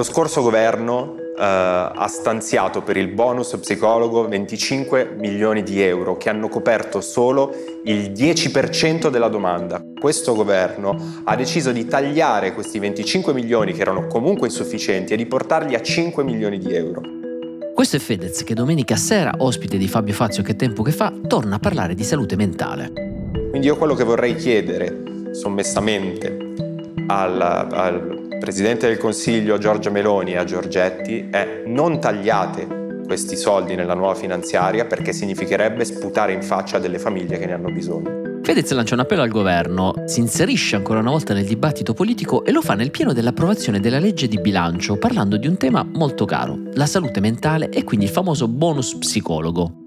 Lo scorso governo eh, ha stanziato per il bonus psicologo 25 milioni di euro che hanno coperto solo il 10% della domanda. Questo governo ha deciso di tagliare questi 25 milioni che erano comunque insufficienti e di portarli a 5 milioni di euro. Questo è Fedez che domenica sera, ospite di Fabio Fazio che tempo che fa, torna a parlare di salute mentale. Quindi io quello che vorrei chiedere sommessamente al, al Presidente del Consiglio Giorgia Meloni e a Giorgetti è non tagliate questi soldi nella nuova finanziaria perché significherebbe sputare in faccia delle famiglie che ne hanno bisogno. Fedez lancia un appello al governo, si inserisce ancora una volta nel dibattito politico e lo fa nel pieno dell'approvazione della legge di bilancio parlando di un tema molto caro, la salute mentale e quindi il famoso bonus psicologo.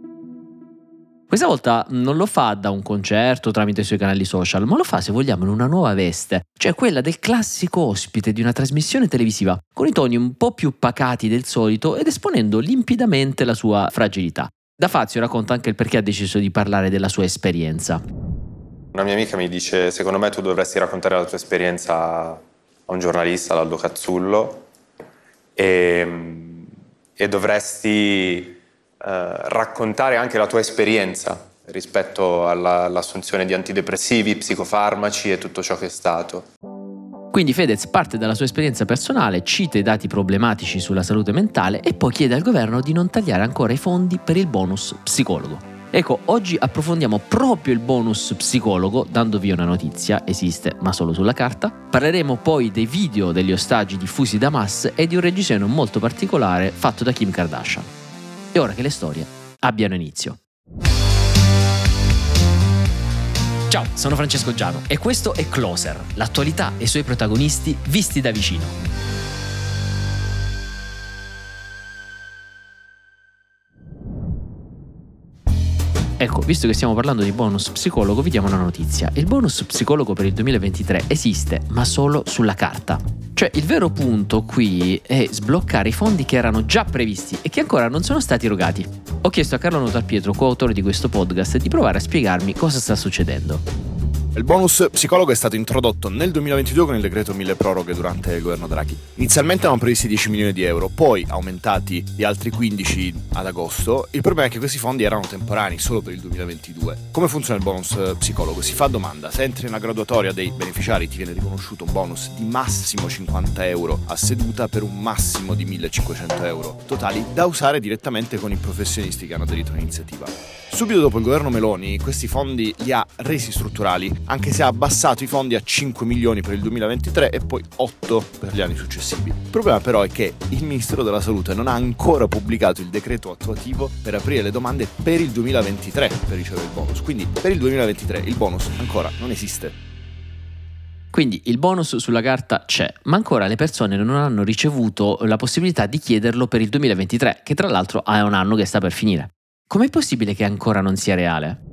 Questa volta non lo fa da un concerto tramite i suoi canali social, ma lo fa se vogliamo in una nuova veste, cioè quella del classico ospite di una trasmissione televisiva, con i toni un po' più pacati del solito ed esponendo limpidamente la sua fragilità. Da Fazio racconta anche il perché ha deciso di parlare della sua esperienza. Una mia amica mi dice, secondo me tu dovresti raccontare la tua esperienza a un giornalista, l'Aldo Cazzullo, e, e dovresti raccontare anche la tua esperienza rispetto alla, all'assunzione di antidepressivi, psicofarmaci e tutto ciò che è stato. Quindi Fedez parte dalla sua esperienza personale, cita i dati problematici sulla salute mentale e poi chiede al governo di non tagliare ancora i fondi per il bonus psicologo. Ecco, oggi approfondiamo proprio il bonus psicologo, dandovi una notizia, esiste ma solo sulla carta. Parleremo poi dei video degli ostaggi diffusi da Hamas e di un reggiseno molto particolare fatto da Kim Kardashian. È ora che le storie abbiano inizio. Ciao, sono Francesco Giano e questo è Closer, l'attualità e i suoi protagonisti visti da vicino. Ecco, visto che stiamo parlando di bonus psicologo, vi diamo una notizia. Il bonus psicologo per il 2023 esiste, ma solo sulla carta. Cioè il vero punto qui è sbloccare i fondi che erano già previsti e che ancora non sono stati erogati. Ho chiesto a Carlo Notar Pietro, coautore di questo podcast, di provare a spiegarmi cosa sta succedendo. Il bonus psicologo è stato introdotto nel 2022 con il decreto mille proroghe durante il governo Draghi. Inizialmente erano previsti 10 milioni di euro, poi aumentati di altri 15 ad agosto. Il problema è che questi fondi erano temporanei solo per il 2022. Come funziona il bonus psicologo? Si fa domanda, se entri nella graduatoria dei beneficiari ti viene riconosciuto un bonus di massimo 50 euro a seduta per un massimo di 1500 euro totali da usare direttamente con i professionisti che hanno aderito all'iniziativa. Subito dopo il governo Meloni questi fondi li ha resi strutturali, anche se ha abbassato i fondi a 5 milioni per il 2023 e poi 8 per gli anni successivi. Il problema però è che il Ministero della Salute non ha ancora pubblicato il decreto attuativo per aprire le domande per il 2023 per ricevere il bonus, quindi per il 2023 il bonus ancora non esiste. Quindi il bonus sulla carta c'è, ma ancora le persone non hanno ricevuto la possibilità di chiederlo per il 2023, che tra l'altro è un anno che sta per finire. Com'è possibile che ancora non sia reale?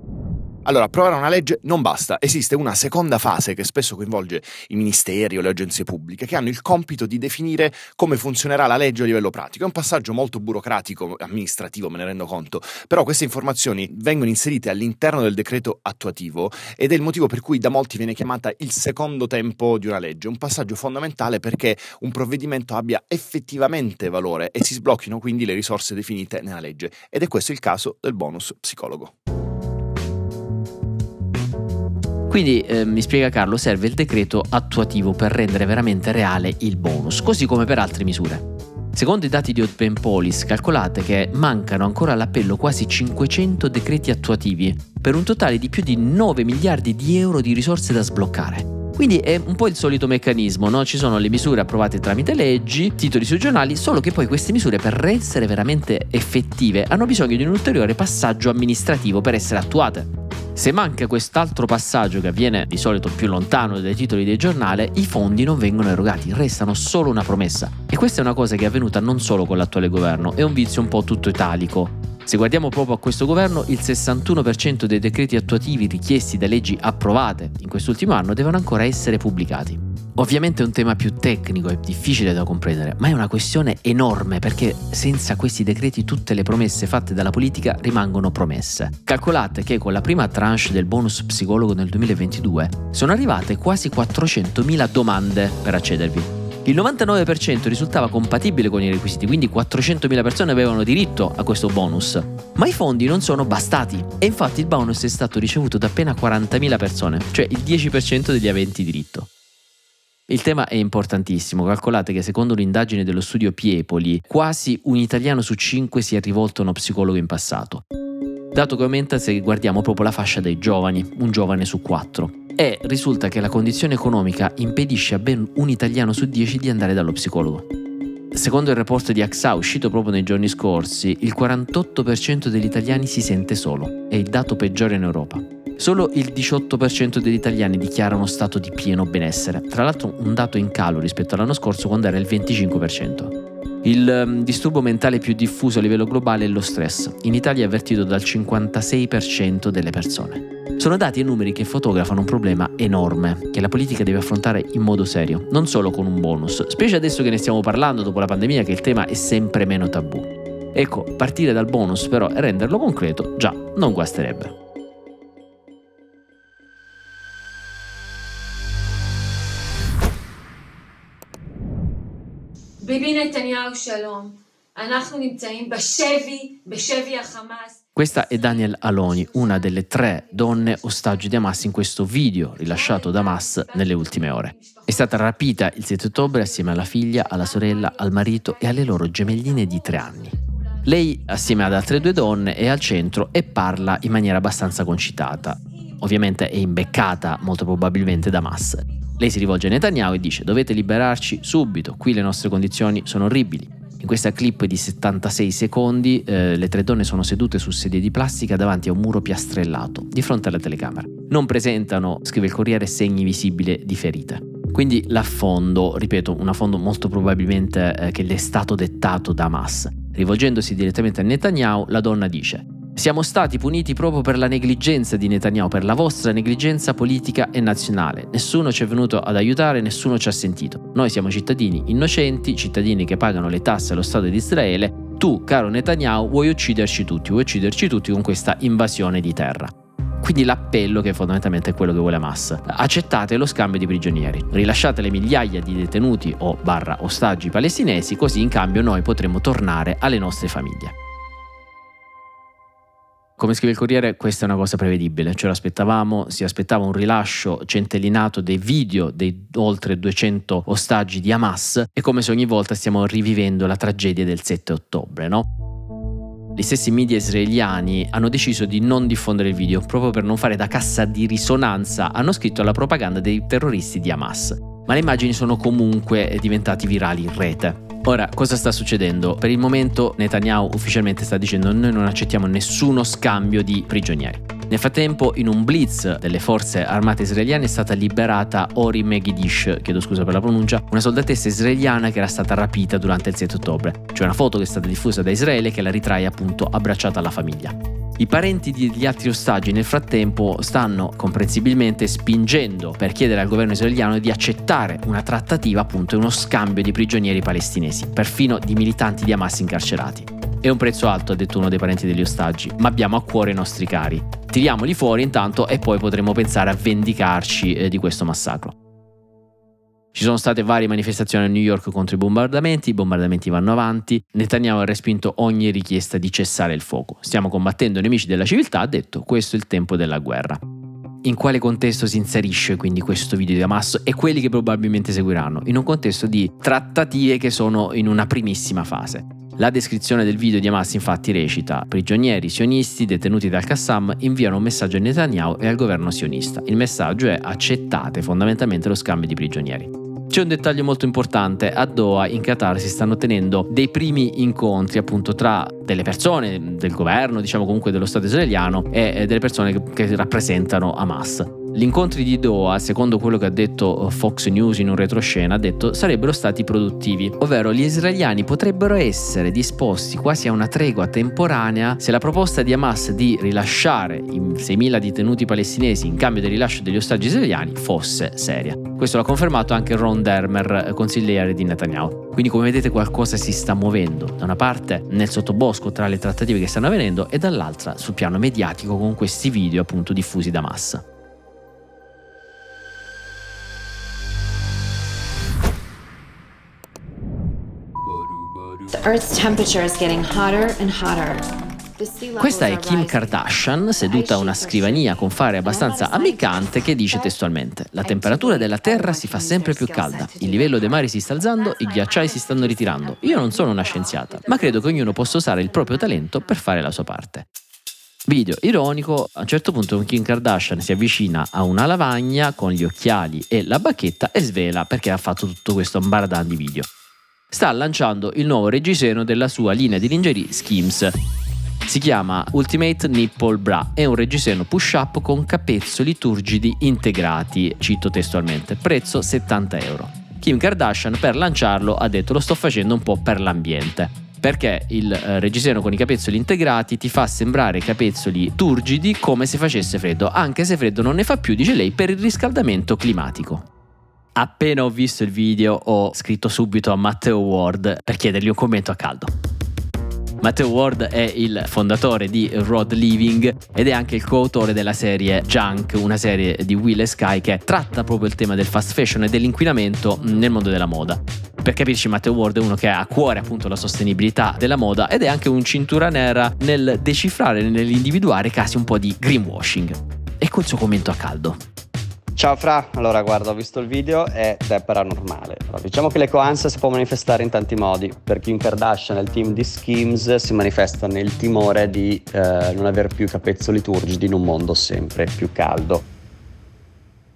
Allora, approvare una legge non basta, esiste una seconda fase che spesso coinvolge i ministeri o le agenzie pubbliche che hanno il compito di definire come funzionerà la legge a livello pratico. È un passaggio molto burocratico, amministrativo, me ne rendo conto, però queste informazioni vengono inserite all'interno del decreto attuativo ed è il motivo per cui da molti viene chiamata il secondo tempo di una legge, un passaggio fondamentale perché un provvedimento abbia effettivamente valore e si sblocchino quindi le risorse definite nella legge. Ed è questo il caso del bonus psicologo. Quindi eh, mi spiega Carlo, serve il decreto attuativo per rendere veramente reale il bonus, così come per altre misure. Secondo i dati di Open Police, calcolate che mancano ancora all'appello quasi 500 decreti attuativi, per un totale di più di 9 miliardi di euro di risorse da sbloccare. Quindi è un po' il solito meccanismo, no? Ci sono le misure approvate tramite leggi, titoli sui giornali, solo che poi queste misure per essere veramente effettive hanno bisogno di un ulteriore passaggio amministrativo per essere attuate. Se manca quest'altro passaggio che avviene di solito più lontano dai titoli del giornale, i fondi non vengono erogati, restano solo una promessa. E questa è una cosa che è avvenuta non solo con l'attuale governo, è un vizio un po' tutto italico. Se guardiamo proprio a questo governo, il 61% dei decreti attuativi richiesti da leggi approvate in quest'ultimo anno devono ancora essere pubblicati. Ovviamente è un tema più tecnico e difficile da comprendere, ma è una questione enorme perché senza questi decreti tutte le promesse fatte dalla politica rimangono promesse. Calcolate che con la prima tranche del bonus psicologo nel 2022 sono arrivate quasi 400.000 domande per accedervi. Il 99% risultava compatibile con i requisiti, quindi 400.000 persone avevano diritto a questo bonus. Ma i fondi non sono bastati e infatti il bonus è stato ricevuto da appena 40.000 persone, cioè il 10% degli aventi diritto. Il tema è importantissimo, calcolate che secondo un'indagine dello studio Piepoli, quasi un italiano su cinque si è rivolto a uno psicologo in passato. Dato che aumenta se guardiamo proprio la fascia dei giovani, un giovane su quattro. E risulta che la condizione economica impedisce a ben un italiano su dieci di andare dallo psicologo. Secondo il report di AXA uscito proprio nei giorni scorsi, il 48% degli italiani si sente solo, è il dato peggiore in Europa. Solo il 18% degli italiani dichiara uno stato di pieno benessere, tra l'altro un dato in calo rispetto all'anno scorso quando era il 25%. Il um, disturbo mentale più diffuso a livello globale è lo stress. In Italia è avvertito dal 56% delle persone. Sono dati e numeri che fotografano un problema enorme che la politica deve affrontare in modo serio, non solo con un bonus, specie adesso che ne stiamo parlando dopo la pandemia che il tema è sempre meno tabù. Ecco, partire dal bonus però e renderlo concreto già non guasterebbe. Questa è Daniel Aloni, una delle tre donne ostaggio di Hamas in questo video rilasciato da Hamas nelle ultime ore. È stata rapita il 7 ottobre assieme alla figlia, alla sorella, al marito e alle loro gemelline di tre anni. Lei, assieme ad altre due donne, è al centro e parla in maniera abbastanza concitata. Ovviamente è imbeccata molto probabilmente da Hamas. Lei si rivolge a Netanyahu e dice dovete liberarci subito, qui le nostre condizioni sono orribili. In questa clip di 76 secondi eh, le tre donne sono sedute su sedie di plastica davanti a un muro piastrellato, di fronte alla telecamera. Non presentano, scrive il Corriere, segni visibili di ferite. Quindi l'affondo, ripeto, un affondo molto probabilmente eh, che le è stato dettato da Hamas. Rivolgendosi direttamente a Netanyahu, la donna dice siamo stati puniti proprio per la negligenza di Netanyahu, per la vostra negligenza politica e nazionale. Nessuno ci è venuto ad aiutare, nessuno ci ha sentito. Noi siamo cittadini innocenti, cittadini che pagano le tasse allo Stato di Israele. Tu, caro Netanyahu, vuoi ucciderci tutti, vuoi ucciderci tutti con questa invasione di terra. Quindi l'appello, che fondamentalmente è quello che vuole Hamas, accettate lo scambio di prigionieri, rilasciate le migliaia di detenuti o barra ostaggi palestinesi, così in cambio noi potremo tornare alle nostre famiglie. Come scrive il Corriere, questa è una cosa prevedibile, ce l'aspettavamo, si aspettava un rilascio centellinato dei video dei oltre 200 ostaggi di Hamas e come se ogni volta stiamo rivivendo la tragedia del 7 ottobre, no? Gli stessi media israeliani hanno deciso di non diffondere il video proprio per non fare da cassa di risonanza, hanno scritto alla propaganda dei terroristi di Hamas. Ma le immagini sono comunque diventate virali in rete. Ora, cosa sta succedendo? Per il momento Netanyahu ufficialmente sta dicendo noi non accettiamo nessuno scambio di prigionieri. Nel frattempo, in un blitz delle forze armate israeliane è stata liberata Ori Megidish, chiedo scusa per la pronuncia, una soldatessa israeliana che era stata rapita durante il 7 ottobre. C'è una foto che è stata diffusa da Israele che la ritrae appunto abbracciata alla famiglia. I parenti degli altri ostaggi nel frattempo stanno comprensibilmente spingendo per chiedere al governo israeliano di accettare una trattativa, appunto uno scambio di prigionieri palestinesi, perfino di militanti di Hamas incarcerati. È un prezzo alto, ha detto uno dei parenti degli ostaggi, ma abbiamo a cuore i nostri cari. Tiriamoli fuori intanto e poi potremo pensare a vendicarci eh, di questo massacro. Ci sono state varie manifestazioni a New York contro i bombardamenti, i bombardamenti vanno avanti, Netanyahu ha respinto ogni richiesta di cessare il fuoco. Stiamo combattendo nemici della civiltà, ha detto questo è il tempo della guerra. In quale contesto si inserisce quindi questo video di Hamas e quelli che probabilmente seguiranno? In un contesto di trattative che sono in una primissima fase. La descrizione del video di Hamas infatti recita prigionieri sionisti detenuti dal Qassam inviano un messaggio a Netanyahu e al governo sionista. Il messaggio è accettate fondamentalmente lo scambio di prigionieri. C'è un dettaglio molto importante, a Doha in Qatar si stanno tenendo dei primi incontri appunto tra delle persone del governo, diciamo comunque dello Stato israeliano e delle persone che, che rappresentano Hamas. Gli incontri di Doha, secondo quello che ha detto Fox News in un retroscena, ha detto sarebbero stati produttivi, ovvero gli israeliani potrebbero essere disposti quasi a una tregua temporanea se la proposta di Hamas di rilasciare i 6.000 detenuti palestinesi in cambio del rilascio degli ostaggi israeliani fosse seria. Questo l'ha confermato anche Ron Dermer, consigliere di Netanyahu. Quindi come vedete qualcosa si sta muovendo, da una parte nel sottobosco tra le trattative che stanno avvenendo e dall'altra sul piano mediatico con questi video appunto diffusi da massa. Questa è Kim Kardashian seduta a una scrivania con fare abbastanza ammiccante che dice testualmente La temperatura della Terra si fa sempre più calda, il livello dei mari si sta alzando, i ghiacciai si stanno ritirando. Io non sono una scienziata, ma credo che ognuno possa usare il proprio talento per fare la sua parte. Video ironico, a un certo punto Kim Kardashian si avvicina a una lavagna con gli occhiali e la bacchetta e svela perché ha fatto tutto questo ambaradan di video. Sta lanciando il nuovo reggiseno della sua linea di lingerie Skims. Si chiama Ultimate Nipple Bra, è un reggiseno push-up con capezzoli turgidi integrati, cito testualmente, prezzo 70 euro. Kim Kardashian per lanciarlo ha detto lo sto facendo un po' per l'ambiente perché il eh, reggiseno con i capezzoli integrati ti fa sembrare capezzoli turgidi come se facesse freddo, anche se freddo non ne fa più, dice lei, per il riscaldamento climatico. Appena ho visto il video ho scritto subito a Matteo Ward per chiedergli un commento a caldo. Matteo Ward è il fondatore di Rod Living ed è anche il coautore della serie Junk, una serie di Will e Sky che tratta proprio il tema del fast fashion e dell'inquinamento nel mondo della moda. Per capirci, Matteo Ward è uno che ha a cuore appunto la sostenibilità della moda ed è anche un cintura nera nel decifrare, nell'individuare casi un po' di greenwashing. Ecco il suo commento a caldo. Ciao Fra, allora guarda ho visto il video ed è paranormale. Allora, diciamo che l'ecoansia si può manifestare in tanti modi. Per Kim Kardashian e il team di Schemes si manifesta nel timore di eh, non avere più capezzoli turgidi in un mondo sempre più caldo.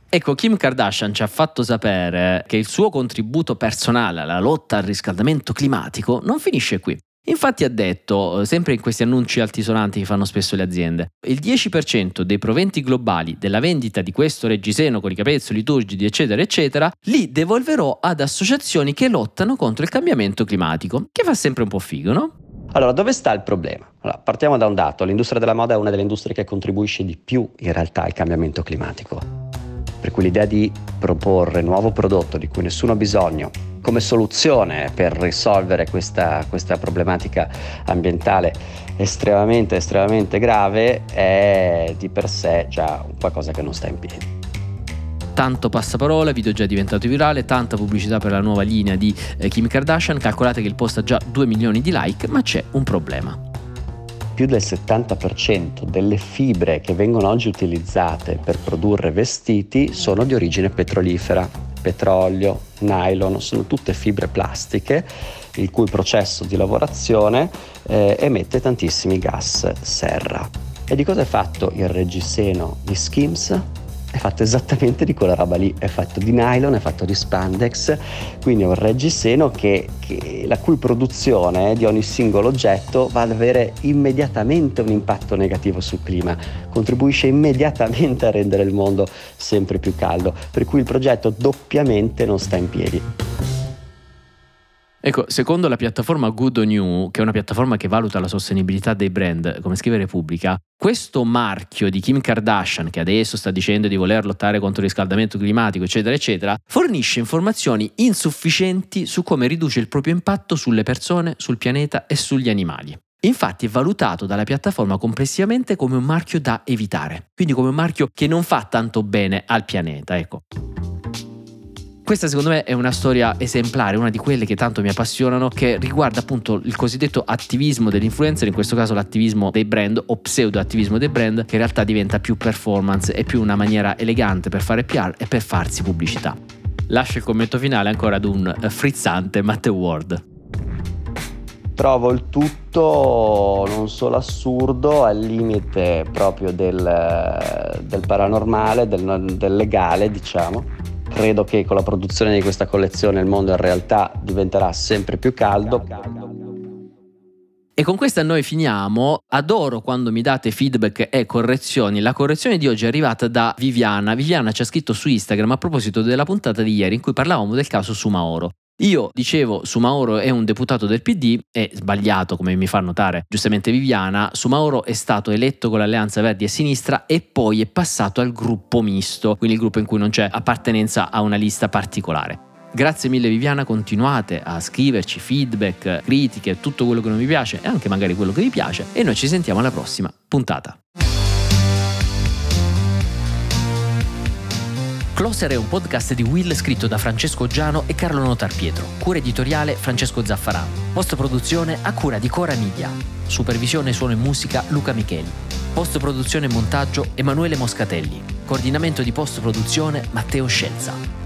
Ecco, Kim Kardashian ci ha fatto sapere che il suo contributo personale alla lotta al riscaldamento climatico non finisce qui. Infatti ha detto, sempre in questi annunci altisonanti che fanno spesso le aziende, il 10% dei proventi globali della vendita di questo reggiseno con i capezzoli turgidi eccetera eccetera li devolverò ad associazioni che lottano contro il cambiamento climatico, che fa sempre un po' figo, no? Allora, dove sta il problema? Allora, partiamo da un dato, l'industria della moda è una delle industrie che contribuisce di più in realtà al cambiamento climatico. Per cui l'idea di proporre nuovo prodotto di cui nessuno ha bisogno, come soluzione per risolvere questa, questa problematica ambientale estremamente, estremamente grave è di per sé già qualcosa che non sta in piedi tanto passaparola, video già diventato virale, tanta pubblicità per la nuova linea di eh, Kim Kardashian, calcolate che il post ha già 2 milioni di like, ma c'è un problema. Più del 70% delle fibre che vengono oggi utilizzate per produrre vestiti sono di origine petrolifera petrolio, nylon, sono tutte fibre plastiche il cui processo di lavorazione eh, emette tantissimi gas serra. E di cosa è fatto il reggiseno di Skims? È fatto esattamente di quella roba lì, è fatto di nylon, è fatto di spandex, quindi è un reggiseno che, che, la cui produzione di ogni singolo oggetto va ad avere immediatamente un impatto negativo sul clima, contribuisce immediatamente a rendere il mondo sempre più caldo, per cui il progetto doppiamente non sta in piedi. Ecco, secondo la piattaforma Good You, che è una piattaforma che valuta la sostenibilità dei brand, come scrive Repubblica, questo marchio di Kim Kardashian, che adesso sta dicendo di voler lottare contro il riscaldamento climatico, eccetera, eccetera, fornisce informazioni insufficienti su come riduce il proprio impatto sulle persone, sul pianeta e sugli animali. Infatti è valutato dalla piattaforma complessivamente come un marchio da evitare, quindi come un marchio che non fa tanto bene al pianeta, ecco. Questa secondo me è una storia esemplare, una di quelle che tanto mi appassionano, che riguarda appunto il cosiddetto attivismo dell'influencer, in questo caso l'attivismo dei brand o pseudo-attivismo dei brand, che in realtà diventa più performance e più una maniera elegante per fare PR e per farsi pubblicità. Lascio il commento finale ancora ad un frizzante Matteo Ward. Trovo il tutto non solo assurdo, al limite proprio del, del paranormale, del, del legale, diciamo Credo che con la produzione di questa collezione il mondo in realtà diventerà sempre più caldo. E con questa noi finiamo. Adoro quando mi date feedback e correzioni. La correzione di oggi è arrivata da Viviana. Viviana ci ha scritto su Instagram a proposito della puntata di ieri in cui parlavamo del caso Sumaoro. Io dicevo Sumaoro è un deputato del PD, è sbagliato come mi fa notare giustamente Viviana, Sumaoro è stato eletto con l'Alleanza Verdi e Sinistra e poi è passato al gruppo misto, quindi il gruppo in cui non c'è appartenenza a una lista particolare. Grazie mille Viviana, continuate a scriverci feedback, critiche, tutto quello che non vi piace e anche magari quello che vi piace e noi ci sentiamo alla prossima puntata. Closer è un podcast di Will scritto da Francesco Giano e Carlo Notar Pietro. Cura editoriale Francesco Zaffarano. Post produzione a cura di Cora Media. Supervisione suono e musica Luca Micheli. Post produzione e montaggio Emanuele Moscatelli. Coordinamento di post produzione Matteo Scelza.